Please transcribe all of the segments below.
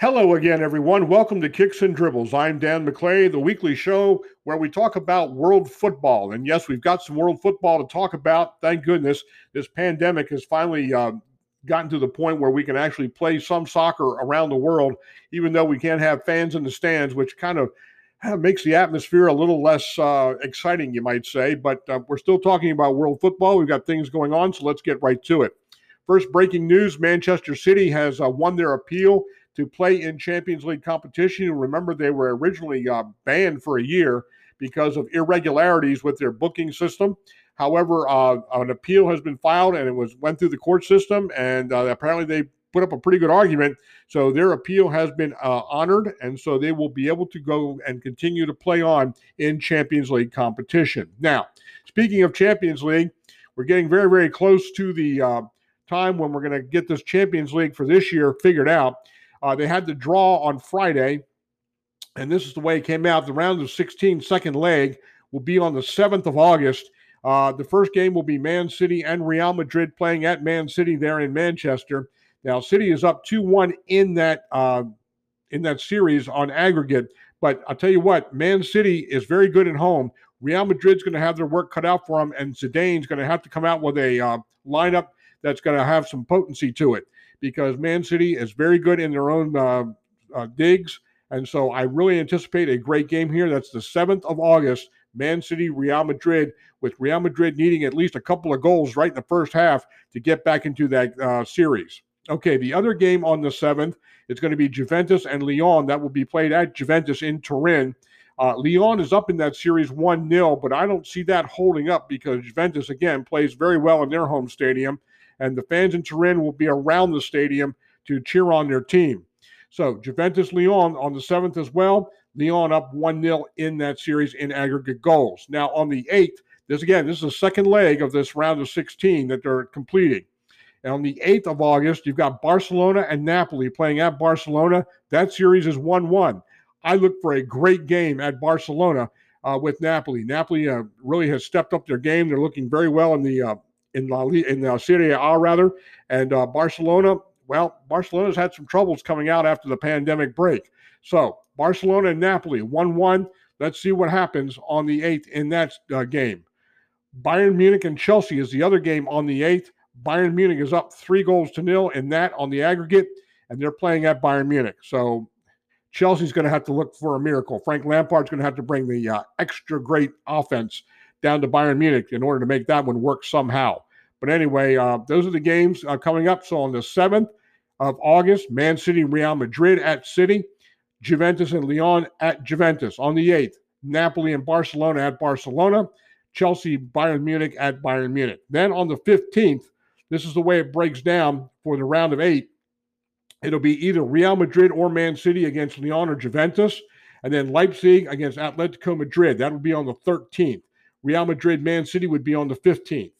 Hello again, everyone. Welcome to Kicks and Dribbles. I'm Dan McClay, the weekly show where we talk about world football. And yes, we've got some world football to talk about. Thank goodness this pandemic has finally uh, gotten to the point where we can actually play some soccer around the world, even though we can't have fans in the stands, which kind of makes the atmosphere a little less uh, exciting, you might say. But uh, we're still talking about world football. We've got things going on, so let's get right to it. First breaking news Manchester City has uh, won their appeal to play in Champions League competition. Remember, they were originally uh, banned for a year because of irregularities with their booking system. However, uh, an appeal has been filed and it was went through the court system, and uh, apparently they put up a pretty good argument. So their appeal has been uh, honored, and so they will be able to go and continue to play on in Champions League competition. Now, speaking of Champions League, we're getting very, very close to the uh, time when we're going to get this Champions League for this year figured out. Uh, they had the draw on Friday, and this is the way it came out. The round of 16, second leg, will be on the 7th of August. Uh, the first game will be Man City and Real Madrid playing at Man City there in Manchester. Now, City is up 2 1 in that. Uh, in that series on aggregate, but I'll tell you what, Man City is very good at home. Real Madrid's going to have their work cut out for them, and Zidane's going to have to come out with a uh, lineup that's going to have some potency to it because Man City is very good in their own uh, uh, digs. And so I really anticipate a great game here. That's the 7th of August, Man City, Real Madrid, with Real Madrid needing at least a couple of goals right in the first half to get back into that uh, series. Okay, the other game on the 7th is going to be Juventus and Lyon. That will be played at Juventus in Turin. Uh, Lyon is up in that series 1 0, but I don't see that holding up because Juventus, again, plays very well in their home stadium and the fans in Turin will be around the stadium to cheer on their team. So Juventus Lyon on the 7th as well. Lyon up 1 0 in that series in aggregate goals. Now, on the 8th, this again, this is the second leg of this round of 16 that they're completing. And on the 8th of August, you've got Barcelona and Napoli playing at Barcelona. That series is 1 1. I look for a great game at Barcelona uh, with Napoli. Napoli uh, really has stepped up their game. They're looking very well in the uh, in La in the Serie A rather, and uh, Barcelona. Well, Barcelona's had some troubles coming out after the pandemic break. So Barcelona and Napoli one-one. Let's see what happens on the eighth in that uh, game. Bayern Munich and Chelsea is the other game on the eighth. Bayern Munich is up three goals to nil in that on the aggregate, and they're playing at Bayern Munich. So Chelsea's going to have to look for a miracle. Frank Lampard's going to have to bring the uh, extra great offense down to Bayern Munich in order to make that one work somehow. But anyway, uh, those are the games uh, coming up. So on the 7th of August, Man City, Real Madrid at City, Juventus and Lyon at Juventus. On the 8th, Napoli and Barcelona at Barcelona, Chelsea, Bayern Munich at Bayern Munich. Then on the 15th, this is the way it breaks down for the round of eight. It'll be either Real Madrid or Man City against Lyon or Juventus, and then Leipzig against Atletico Madrid. That will be on the 13th. Real Madrid, Man City would be on the 15th.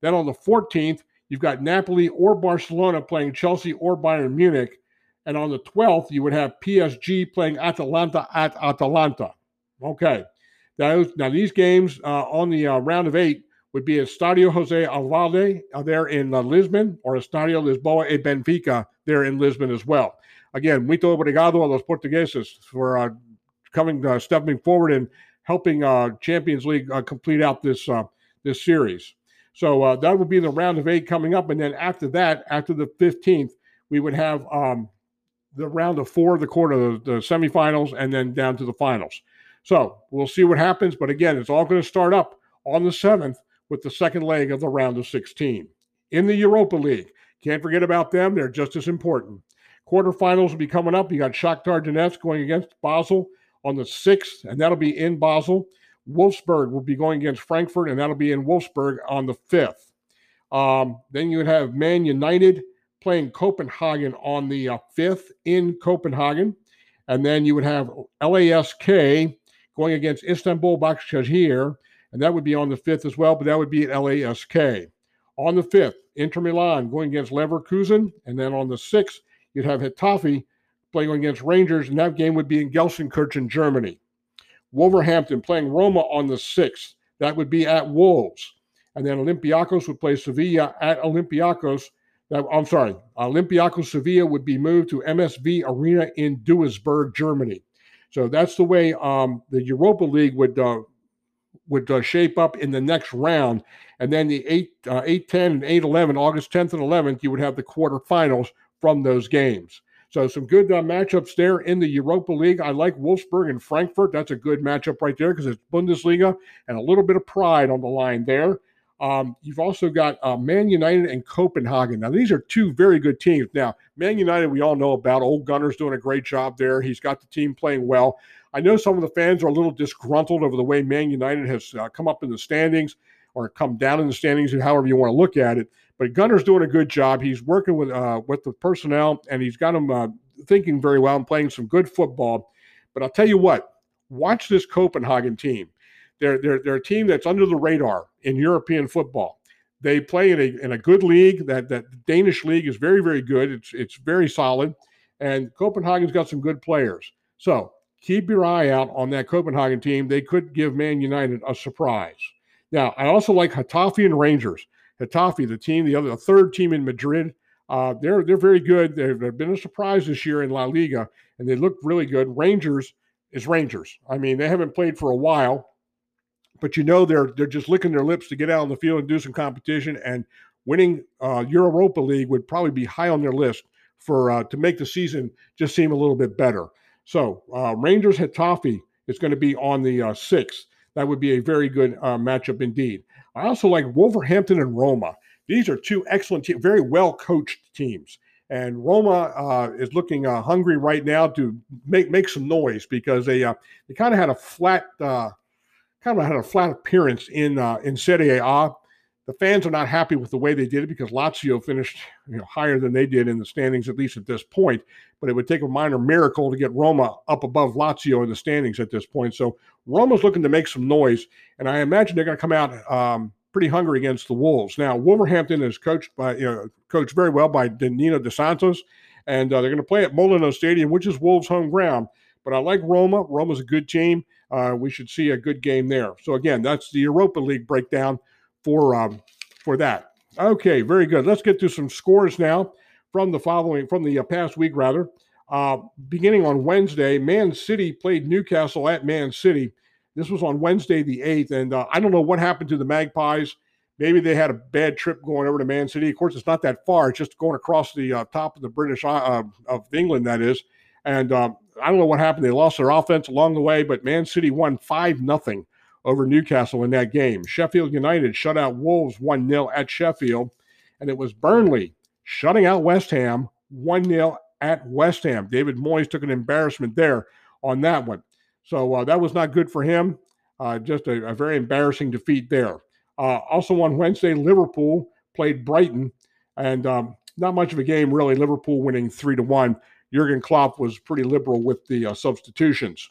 Then on the 14th, you've got Napoli or Barcelona playing Chelsea or Bayern Munich. And on the 12th, you would have PSG playing Atalanta at Atalanta. Okay. Now, now these games uh, on the uh, round of eight would be Estadio Jose Alvalade uh, there in uh, Lisbon or Estadio Lisboa e Benfica there in Lisbon as well. Again, muito obrigado a los portugueses for uh, coming, uh, stepping forward and helping uh, Champions League uh, complete out this uh, this series. So uh, that would be the round of eight coming up, and then after that, after the fifteenth, we would have um, the round of four, the quarter, the, the semifinals, and then down to the finals. So we'll see what happens. But again, it's all going to start up on the seventh with the second leg of the round of sixteen in the Europa League. Can't forget about them; they're just as important. Quarterfinals will be coming up. You got Shakhtar Donetsk going against Basel on the 6th, and that'll be in Basel. Wolfsburg will be going against Frankfurt, and that'll be in Wolfsburg on the 5th. Um, then you would have Man United playing Copenhagen on the uh, 5th in Copenhagen. And then you would have LASK going against Istanbul Başakşehir, and that would be on the 5th as well, but that would be at LASK. On the 5th, Inter Milan going against Leverkusen, and then on the 6th, you'd have Getafe playing against Rangers, and that game would be in Gelsenkirchen, Germany. Wolverhampton playing Roma on the 6th. That would be at Wolves. And then Olympiacos would play Sevilla at Olympiacos. I'm sorry, Olympiacos Sevilla would be moved to MSV Arena in Duisburg, Germany. So that's the way um, the Europa League would uh, would uh, shape up in the next round. And then the 8, uh, 8 10 and 8 11, August 10th and 11th, you would have the quarterfinals from those games. So some good uh, matchups there in the Europa League. I like Wolfsburg and Frankfurt. That's a good matchup right there because it's Bundesliga and a little bit of pride on the line there. Um, you've also got uh, Man United and Copenhagen. Now, these are two very good teams. Now, Man United, we all know about. Ole Gunnar's doing a great job there. He's got the team playing well. I know some of the fans are a little disgruntled over the way Man United has uh, come up in the standings or come down in the standings, and however you want to look at it. But Gunnar's doing a good job. He's working with uh, with the personnel, and he's got them uh, thinking very well and playing some good football. But I'll tell you what, watch this Copenhagen team. They're, they're, they're a team that's under the radar in European football. They play in a, in a good league. That that Danish league is very very good. It's it's very solid, and Copenhagen's got some good players. So keep your eye out on that Copenhagen team. They could give Man United a surprise. Now, I also like Getafe and Rangers. Getafe, the team, the other, the third team in Madrid, uh, they're they're very good. They've, they've been a surprise this year in La Liga, and they look really good. Rangers is Rangers. I mean, they haven't played for a while, but you know they're they're just licking their lips to get out on the field and do some competition. And winning uh, Europa League would probably be high on their list for uh, to make the season just seem a little bit better. So uh, Rangers Getafe is going to be on the uh, sixth. That would be a very good uh, matchup indeed. I also like Wolverhampton and Roma. These are two excellent, te- very well coached teams. And Roma uh, is looking uh, hungry right now to make make some noise because they uh, they kind of had a flat uh, kind of had a flat appearance in uh, in Serie A. The fans are not happy with the way they did it because Lazio finished you know, higher than they did in the standings, at least at this point. But it would take a minor miracle to get Roma up above Lazio in the standings at this point. So Roma's looking to make some noise, and I imagine they're going to come out um, pretty hungry against the Wolves. Now, Wolverhampton is coached by you know, coached very well by Nuno dos Santos, and uh, they're going to play at Molineux Stadium, which is Wolves' home ground. But I like Roma. Roma's a good team. Uh, we should see a good game there. So again, that's the Europa League breakdown for um, for that. Okay, very good. Let's get to some scores now from the following from the uh, past week rather. Uh, beginning on Wednesday, Man City played Newcastle at Man City. This was on Wednesday the eighth, and uh, I don't know what happened to the Magpies. Maybe they had a bad trip going over to Man City. Of course, it's not that far; it's just going across the uh, top of the British uh, of England, that is. And um, I don't know what happened. They lost their offense along the way, but Man City won five nothing over Newcastle in that game. Sheffield United shut out Wolves 1 0 at Sheffield. And it was Burnley shutting out West Ham 1 0 at West Ham. David Moyes took an embarrassment there on that one. So uh, that was not good for him. Uh, just a, a, very embarrassing defeat there. Uh, also on Wednesday, Liverpool played Brighton, and um, not much of a game really. Liverpool winning three to one. Jurgen Klopp was pretty liberal with the uh, substitutions.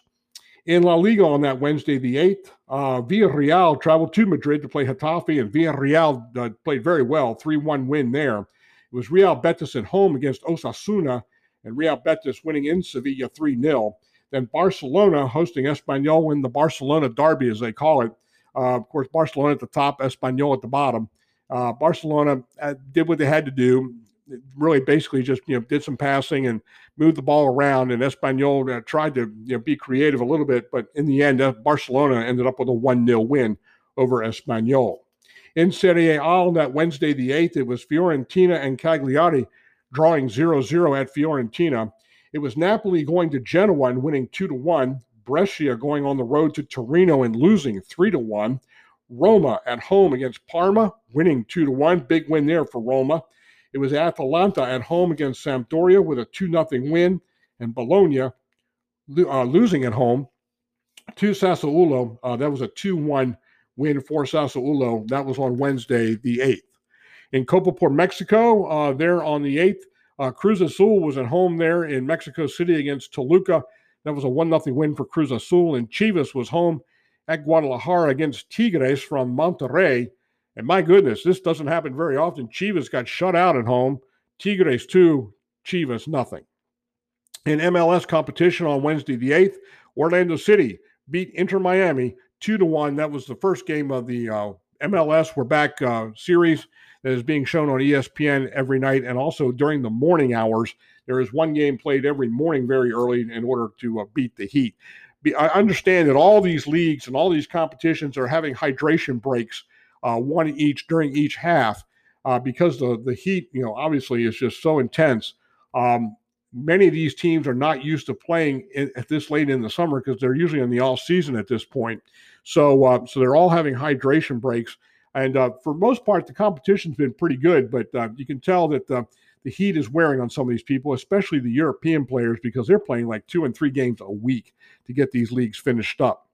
In La Liga on that Wednesday, the 8th, uh, Villarreal traveled to Madrid to play Getafe, and Villarreal uh, played very well, 3 1 win there. It was Real Betis at home against Osasuna, and Real Betis winning in Sevilla 3 0. Then Barcelona hosting Espanyol in the Barcelona Derby, as they call it. Uh, of course, Barcelona at the top, Espanyol at the bottom. Uh, Barcelona uh, did what they had to do really basically just you know did some passing and moved the ball around. And Espanyol uh, tried to you know, be creative a little bit, but in the end, uh, Barcelona ended up with a one 0 win over Espanyol. In Serie A on that Wednesday, the 8th, it was Fiorentina and Cagliari drawing 0 0 at Fiorentina. It was Napoli going to Genoa and winning 2 to 1. Brescia going on the road to Torino and losing 3 to 1. Roma at home against Parma, winning 2 to 1. Big win there for Roma. It was Atalanta at home against Sampdoria with a 2 0 win, and Bologna uh, losing at home to Sassuolo. Uh, that was a 2 1 win for Sassuolo. That was on Wednesday, the 8th. In Copa por Mexico, uh, there on the 8th, uh, Cruz Azul was at home there in Mexico City against Toluca. That was a 1 0 win for Cruz Azul. And Chivas was home at Guadalajara against Tigres from Monterrey. And my goodness, this doesn't happen very often. Chivas got shut out at home. Tigres 2, Chivas nothing. In MLS competition on Wednesday the 8th, Orlando City beat Inter Miami 2 to 1. That was the first game of the uh, MLS We're Back uh, series that is being shown on ESPN every night and also during the morning hours. There is one game played every morning very early in order to uh, beat the Heat. I understand that all these leagues and all these competitions are having hydration breaks, uh, one each during each half, uh, because the the heat, you know, obviously is just so intense. Um, many of these teams are not used to playing in, at this late in the summer because they're usually in the off season at this point. So, uh, so they're all having hydration breaks, and uh, for most part, the competition's been pretty good. But uh, you can tell that the the heat is wearing on some of these people, especially the European players, because they're playing like two and three games a week to get these leagues finished up.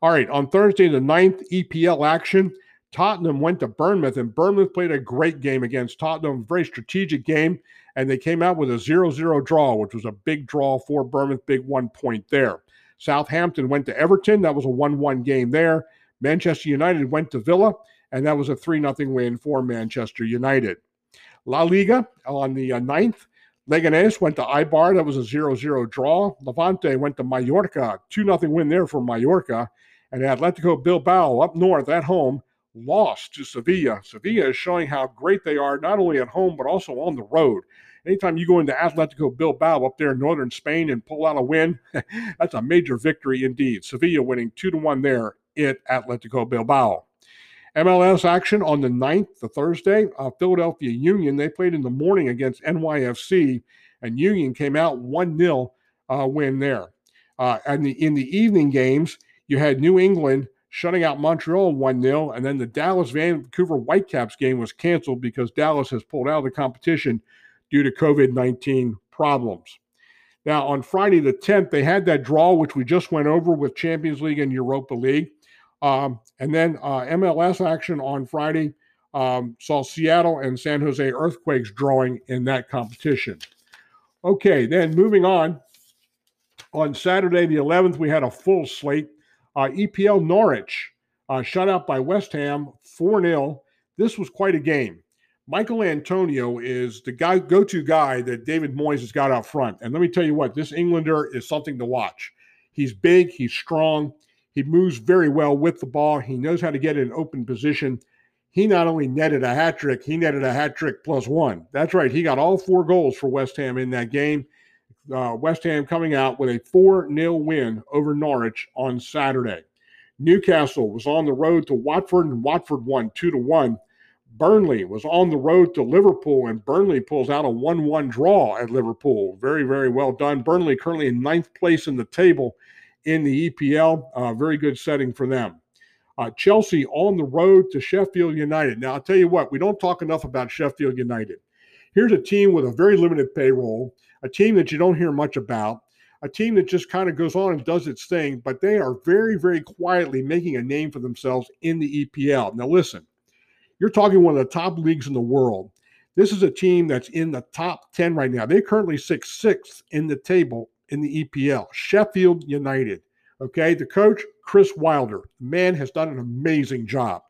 All right, on Thursday, the ninth EPL action, Tottenham went to Bournemouth, and Bournemouth played a great game against Tottenham, very strategic game, and they came out with a 0 0 draw, which was a big draw for Bournemouth, big one point there. Southampton went to Everton, that was a 1 1 game there. Manchester United went to Villa, and that was a 3 0 win for Manchester United. La Liga on the uh, 9th. Leganés went to Eibar. That was a 0 0 draw. Levante went to Mallorca. 2 0 win there for Mallorca. And Atletico Bilbao up north at home lost to Sevilla. Sevilla is showing how great they are, not only at home, but also on the road. Anytime you go into Atletico Bilbao up there in northern Spain and pull out a win, that's a major victory indeed. Sevilla winning 2 to 1 there at Atletico Bilbao. MLS action on the 9th, the Thursday. Uh, Philadelphia Union, they played in the morning against NYFC, and Union came out 1 0 uh, win there. Uh, and the, in the evening games, you had New England shutting out Montreal 1 0, and then the Dallas Vancouver Whitecaps game was canceled because Dallas has pulled out of the competition due to COVID 19 problems. Now, on Friday the 10th, they had that draw, which we just went over with Champions League and Europa League. Um, and then uh, MLS action on Friday um, saw Seattle and San Jose Earthquakes drawing in that competition. Okay, then moving on. On Saturday, the 11th, we had a full slate. Uh, EPL Norwich uh, shut out by West Ham 4 0. This was quite a game. Michael Antonio is the guy, go-to guy that David Moyes has got out front. And let me tell you what, this Englander is something to watch. He's big, he's strong, he moves very well with the ball. He knows how to get in open position. He not only netted a hat trick, he netted a hat trick plus one. That's right. He got all four goals for West Ham in that game. Uh, West Ham coming out with a 4 0 win over Norwich on Saturday. Newcastle was on the road to Watford, and Watford won 2 to 1. Burnley was on the road to Liverpool, and Burnley pulls out a 1 1 draw at Liverpool. Very, very well done. Burnley currently in ninth place in the table in the EPL. Uh, very good setting for them. Uh, Chelsea on the road to Sheffield United. Now, I'll tell you what, we don't talk enough about Sheffield United. Here's a team with a very limited payroll, a team that you don't hear much about, a team that just kind of goes on and does its thing, but they are very, very quietly making a name for themselves in the EPL. Now, listen, you're talking one of the top leagues in the world. This is a team that's in the top 10 right now. They currently sit sixth in the table in the EPL, Sheffield United. Okay, the coach, Chris Wilder, man has done an amazing job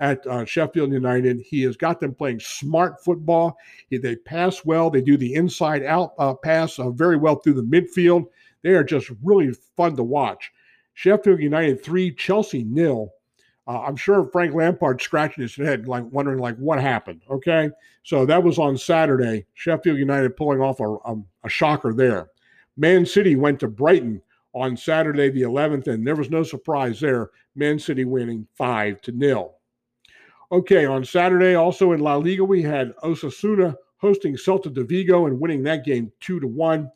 at uh, Sheffield United. He has got them playing smart football. He, they pass well. They do the inside out uh, pass uh, very well through the midfield. They are just really fun to watch. Sheffield United three, Chelsea nil. Uh, I'm sure Frank Lampard scratching his head, like wondering, like what happened. Okay, so that was on Saturday. Sheffield United pulling off a, a, a shocker there. Man City went to Brighton on Saturday the 11th, and there was no surprise there. Man City winning five to nil. Okay, on Saturday, also in La Liga, we had Osasuna hosting Celta de Vigo and winning that game two to one.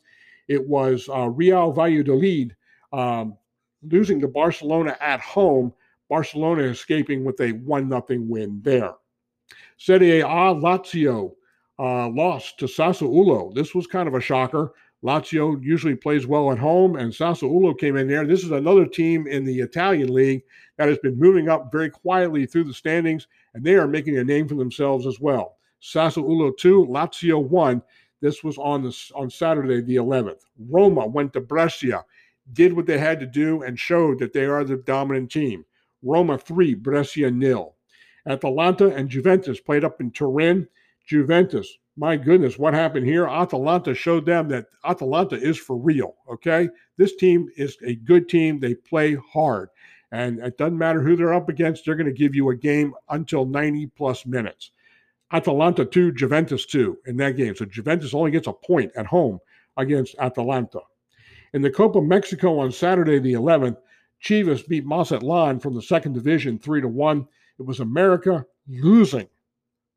It was uh, Real Valladolid um, losing to Barcelona at home. Barcelona escaping with a one nothing win there. Serie A Lazio uh, lost to Sassuolo. This was kind of a shocker. Lazio usually plays well at home, and Sassuolo came in there. This is another team in the Italian league that has been moving up very quietly through the standings, and they are making a name for themselves as well. Sassuolo 2, Lazio 1. This was on the, on Saturday, the 11th. Roma went to Brescia, did what they had to do, and showed that they are the dominant team. Roma 3, Brescia nil. Atalanta and Juventus played up in Turin. Juventus my goodness, what happened here? Atalanta showed them that Atalanta is for real. Okay. This team is a good team. They play hard. And it doesn't matter who they're up against, they're going to give you a game until 90 plus minutes. Atalanta 2, Juventus 2 in that game. So Juventus only gets a point at home against Atalanta. In the Copa Mexico on Saturday, the 11th, Chivas beat Mazatlan from the second division 3 to 1. It was America losing.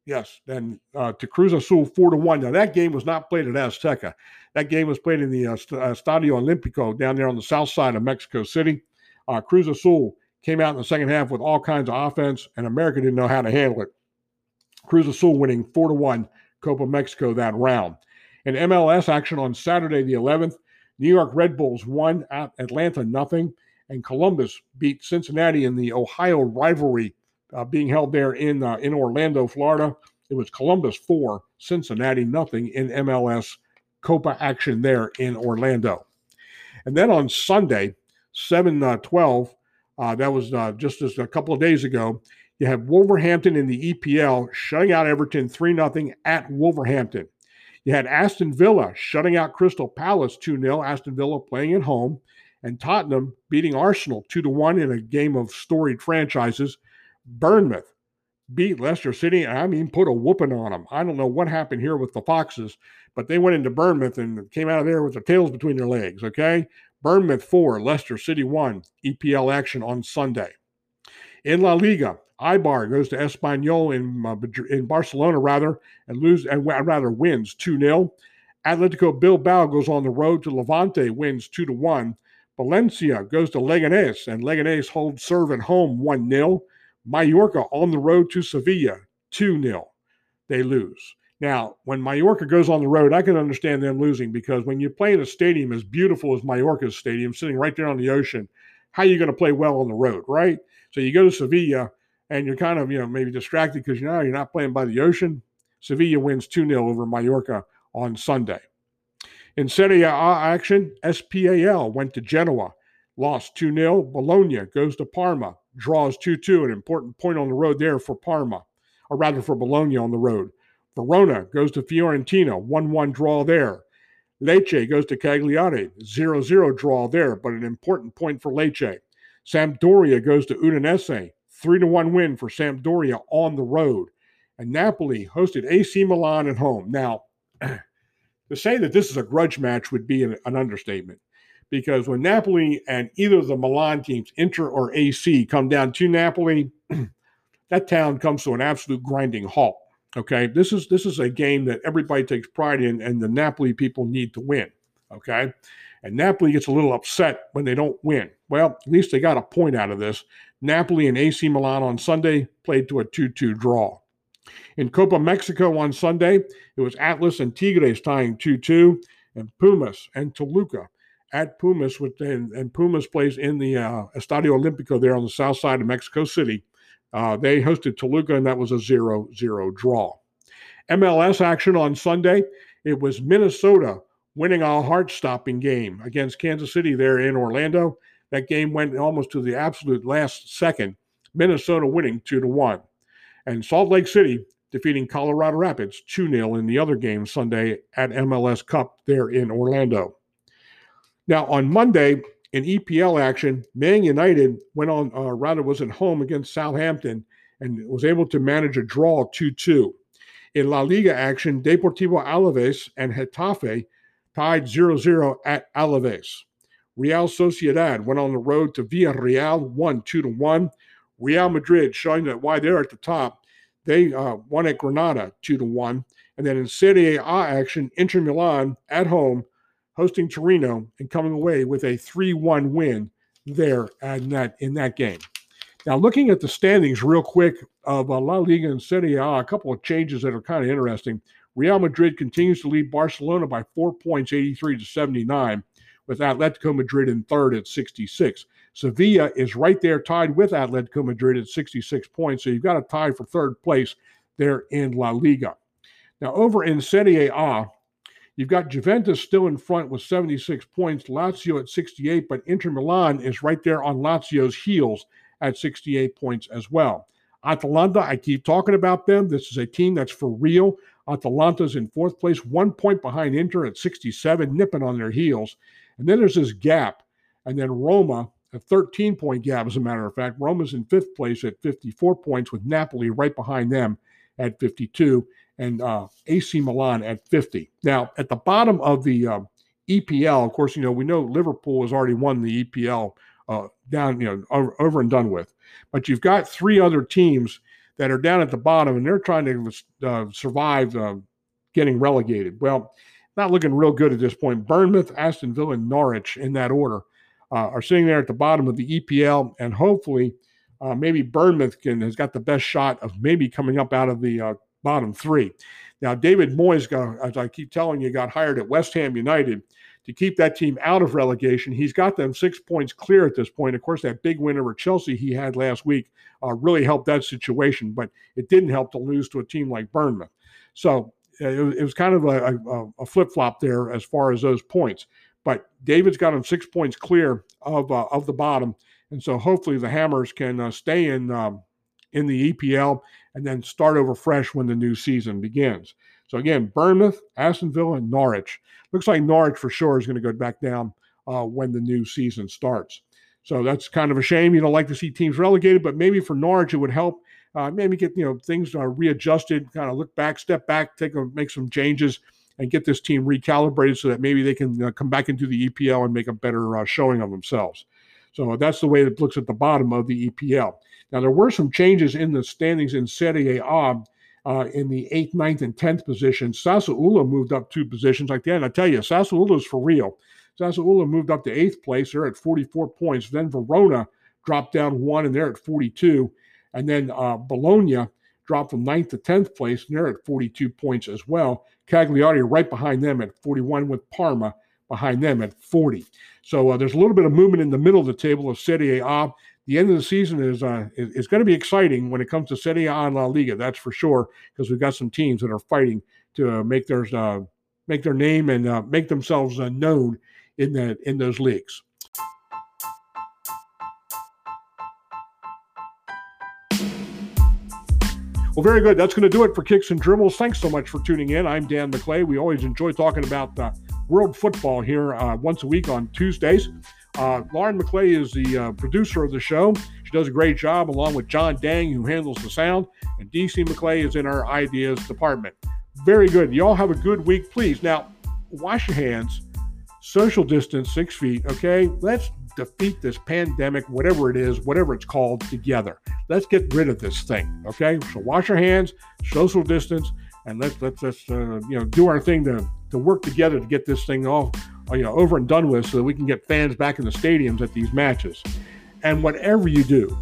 Yes, and uh, Cruz Azul 4 to 1. Now, that game was not played at Azteca. That game was played in the uh, uh Stadio Olimpico down there on the south side of Mexico City. Uh, Cruz Azul came out in the second half with all kinds of offense, and America didn't know how to handle it. Cruz Azul winning 4 to 1 Copa Mexico that round. In MLS action on Saturday the 11th, New York Red Bulls won at Atlanta nothing, and Columbus beat Cincinnati in the Ohio rivalry uh, being held there in uh, in Orlando, Florida. It was Columbus four, Cincinnati nothing in MLS Copa action there in Orlando. And then on Sunday, 7 uh, 12, uh, that was uh, just a couple of days ago, you have Wolverhampton in the EPL shutting out Everton 3 0 at Wolverhampton. You had Aston Villa shutting out Crystal Palace 2 0, Aston Villa playing at home, and Tottenham beating Arsenal 2 1 in a game of storied franchises. Bournemouth beat Leicester City. And I mean, put a whooping on them. I don't know what happened here with the Foxes, but they went into Bournemouth and came out of there with their tails between their legs. Okay. Bournemouth 4, Leicester City 1, EPL action on Sunday. In La Liga, Eibar goes to Espanyol in, uh, in Barcelona rather and lose and rather wins 2-0. Atletico Bilbao goes on the road to Levante, wins 2 to 1. Valencia goes to Leganés, and Leganés holds serve at home 1 0. Mallorca on the road to Sevilla 2 0. They lose. Now, when Mallorca goes on the road, I can understand them losing because when you play in a stadium as beautiful as Mallorca's stadium, sitting right there on the ocean, how are you going to play well on the road, right? So you go to Sevilla and you're kind of, you know, maybe distracted because you know you're not playing by the ocean. Sevilla wins 2 0 over Mallorca on Sunday. In Serie A action, SPAL went to Genoa, lost 2 0. Bologna goes to Parma, draws 2 2, an important point on the road there for Parma, or rather for Bologna on the road. Verona goes to Fiorentina, 1 1 draw there. Lecce goes to Cagliari, 0 0 draw there, but an important point for Lecce. Sampdoria goes to Udinese, 3 1 win for Sampdoria on the road. And Napoli hosted AC Milan at home. Now, to say that this is a grudge match would be an, an understatement because when Napoli and either of the Milan teams, Inter or AC, come down to Napoli, that town comes to an absolute grinding halt. Okay, this is this is a game that everybody takes pride in, and the Napoli people need to win. Okay, and Napoli gets a little upset when they don't win. Well, at least they got a point out of this. Napoli and AC Milan on Sunday played to a 2-2 draw. In Copa Mexico on Sunday, it was Atlas and Tigres tying 2-2, and Pumas and Toluca at Pumas, with, and, and Pumas plays in the uh, Estadio Olimpico there on the south side of Mexico City. Uh, they hosted Toluca, and that was a 0 0 draw. MLS action on Sunday. It was Minnesota winning a heart stopping game against Kansas City there in Orlando. That game went almost to the absolute last second. Minnesota winning 2 to 1. And Salt Lake City defeating Colorado Rapids 2 0 in the other game Sunday at MLS Cup there in Orlando. Now, on Monday in EPL action, Man United went on, uh, rather, was at home against Southampton and was able to manage a draw 2 2. In La Liga action, Deportivo Alaves and Getafe tied 0 0 at Alaves. Real Sociedad went on the road to Villarreal, won 2 1. Real Madrid, showing that why they're at the top, they uh, won at Granada 2 1. And then in Serie A action, Inter Milan at home hosting Torino and coming away with a 3-1 win there in that in that game. Now, looking at the standings real quick of uh, La Liga and Serie A, a couple of changes that are kind of interesting. Real Madrid continues to lead Barcelona by four points, 83 to 79, with Atletico Madrid in third at 66. Sevilla is right there tied with Atletico Madrid at 66 points. So you've got a tie for third place there in La Liga. Now, over in Serie A, You've got Juventus still in front with 76 points, Lazio at 68, but Inter Milan is right there on Lazio's heels at 68 points as well. Atalanta, I keep talking about them. This is a team that's for real. Atalanta's in fourth place, one point behind Inter at 67, nipping on their heels. And then there's this gap. And then Roma a 13 point gap, as a matter of fact. Roma's in fifth place at 54 points, with Napoli right behind them at 52 and uh, AC Milan at 50. Now, at the bottom of the uh, EPL, of course, you know, we know Liverpool has already won the EPL uh, down, you know, over, over, and done with. But you've got three other teams that are down at the bottom and they're trying to uh, survive uh, getting relegated. Well, not looking real good at this point. Bournemouth, Aston Villa, and Norwich in that order uh, are sitting there at the bottom of the EPL, and hopefully, maybe Bournemouth can has got the best shot of maybe coming up out of the bottom three. Now, David Moyes, got, as I keep telling you, got hired at West Ham United to keep that team out of relegation. He's got them six points clear at this point. Of course, that big win over Chelsea he had last week uh, really helped that situation, but it didn't help to lose to a team like Bournemouth. So uh, it, it was kind of a, a, a flip flop there as far as those points. But David's got him six points clear of uh, of the bottom, and so hopefully the Hammers can uh, stay in um, in the EPL and then start over fresh when the new season begins. So again, Bournemouth, Aston Villa, and Norwich. Looks like Norwich for sure is going to go back down uh, when the new season starts. So that's kind of a shame. You don't like to see teams relegated, but maybe for Norwich it would help. Uh, maybe get you know things uh, readjusted, kind of look back, step back, take a, make some changes, and get this team recalibrated so that maybe they can uh, come back into the EPL and make a better uh, showing of themselves. So that's the way it looks at the bottom of the EPL. Now, there were some changes in the standings in Serie A uh, in the eighth, ninth, and tenth position. Sassuolo moved up two positions like that. And I tell you, Sassuolo is for real. Sassuolo moved up to eighth place. They're at 44 points. Then Verona dropped down one, and they're at 42. And then uh, Bologna dropped from ninth to 10th place, and they're at 42 points as well. Cagliari right behind them at 41, with Parma behind them at 40. So uh, there's a little bit of movement in the middle of the table of Serie A the end of the season is uh, is, going to be exciting when it comes to Serie A and La Liga. That's for sure because we've got some teams that are fighting to uh, make their uh, make their name and uh, make themselves uh, known in that in those leagues. Well, very good. That's going to do it for Kicks and Dribbles. Thanks so much for tuning in. I'm Dan McClay. We always enjoy talking about world football here once a week on Tuesdays. Uh, Lauren McClay is the uh, producer of the show. She does a great job, along with John Dang, who handles the sound, and DC McClay is in our ideas department. Very good. Y'all have a good week, please. Now, wash your hands, social distance six feet, okay? Let's defeat this pandemic, whatever it is, whatever it's called, together. Let's get rid of this thing, okay? So wash your hands, social distance, and let's let's let's uh, you know do our thing to to work together to get this thing off Uh, you know, over and done with so that we can get fans back in the stadiums at these matches. And whatever you do,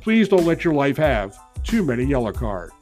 please don't let your life have too many yellow cards.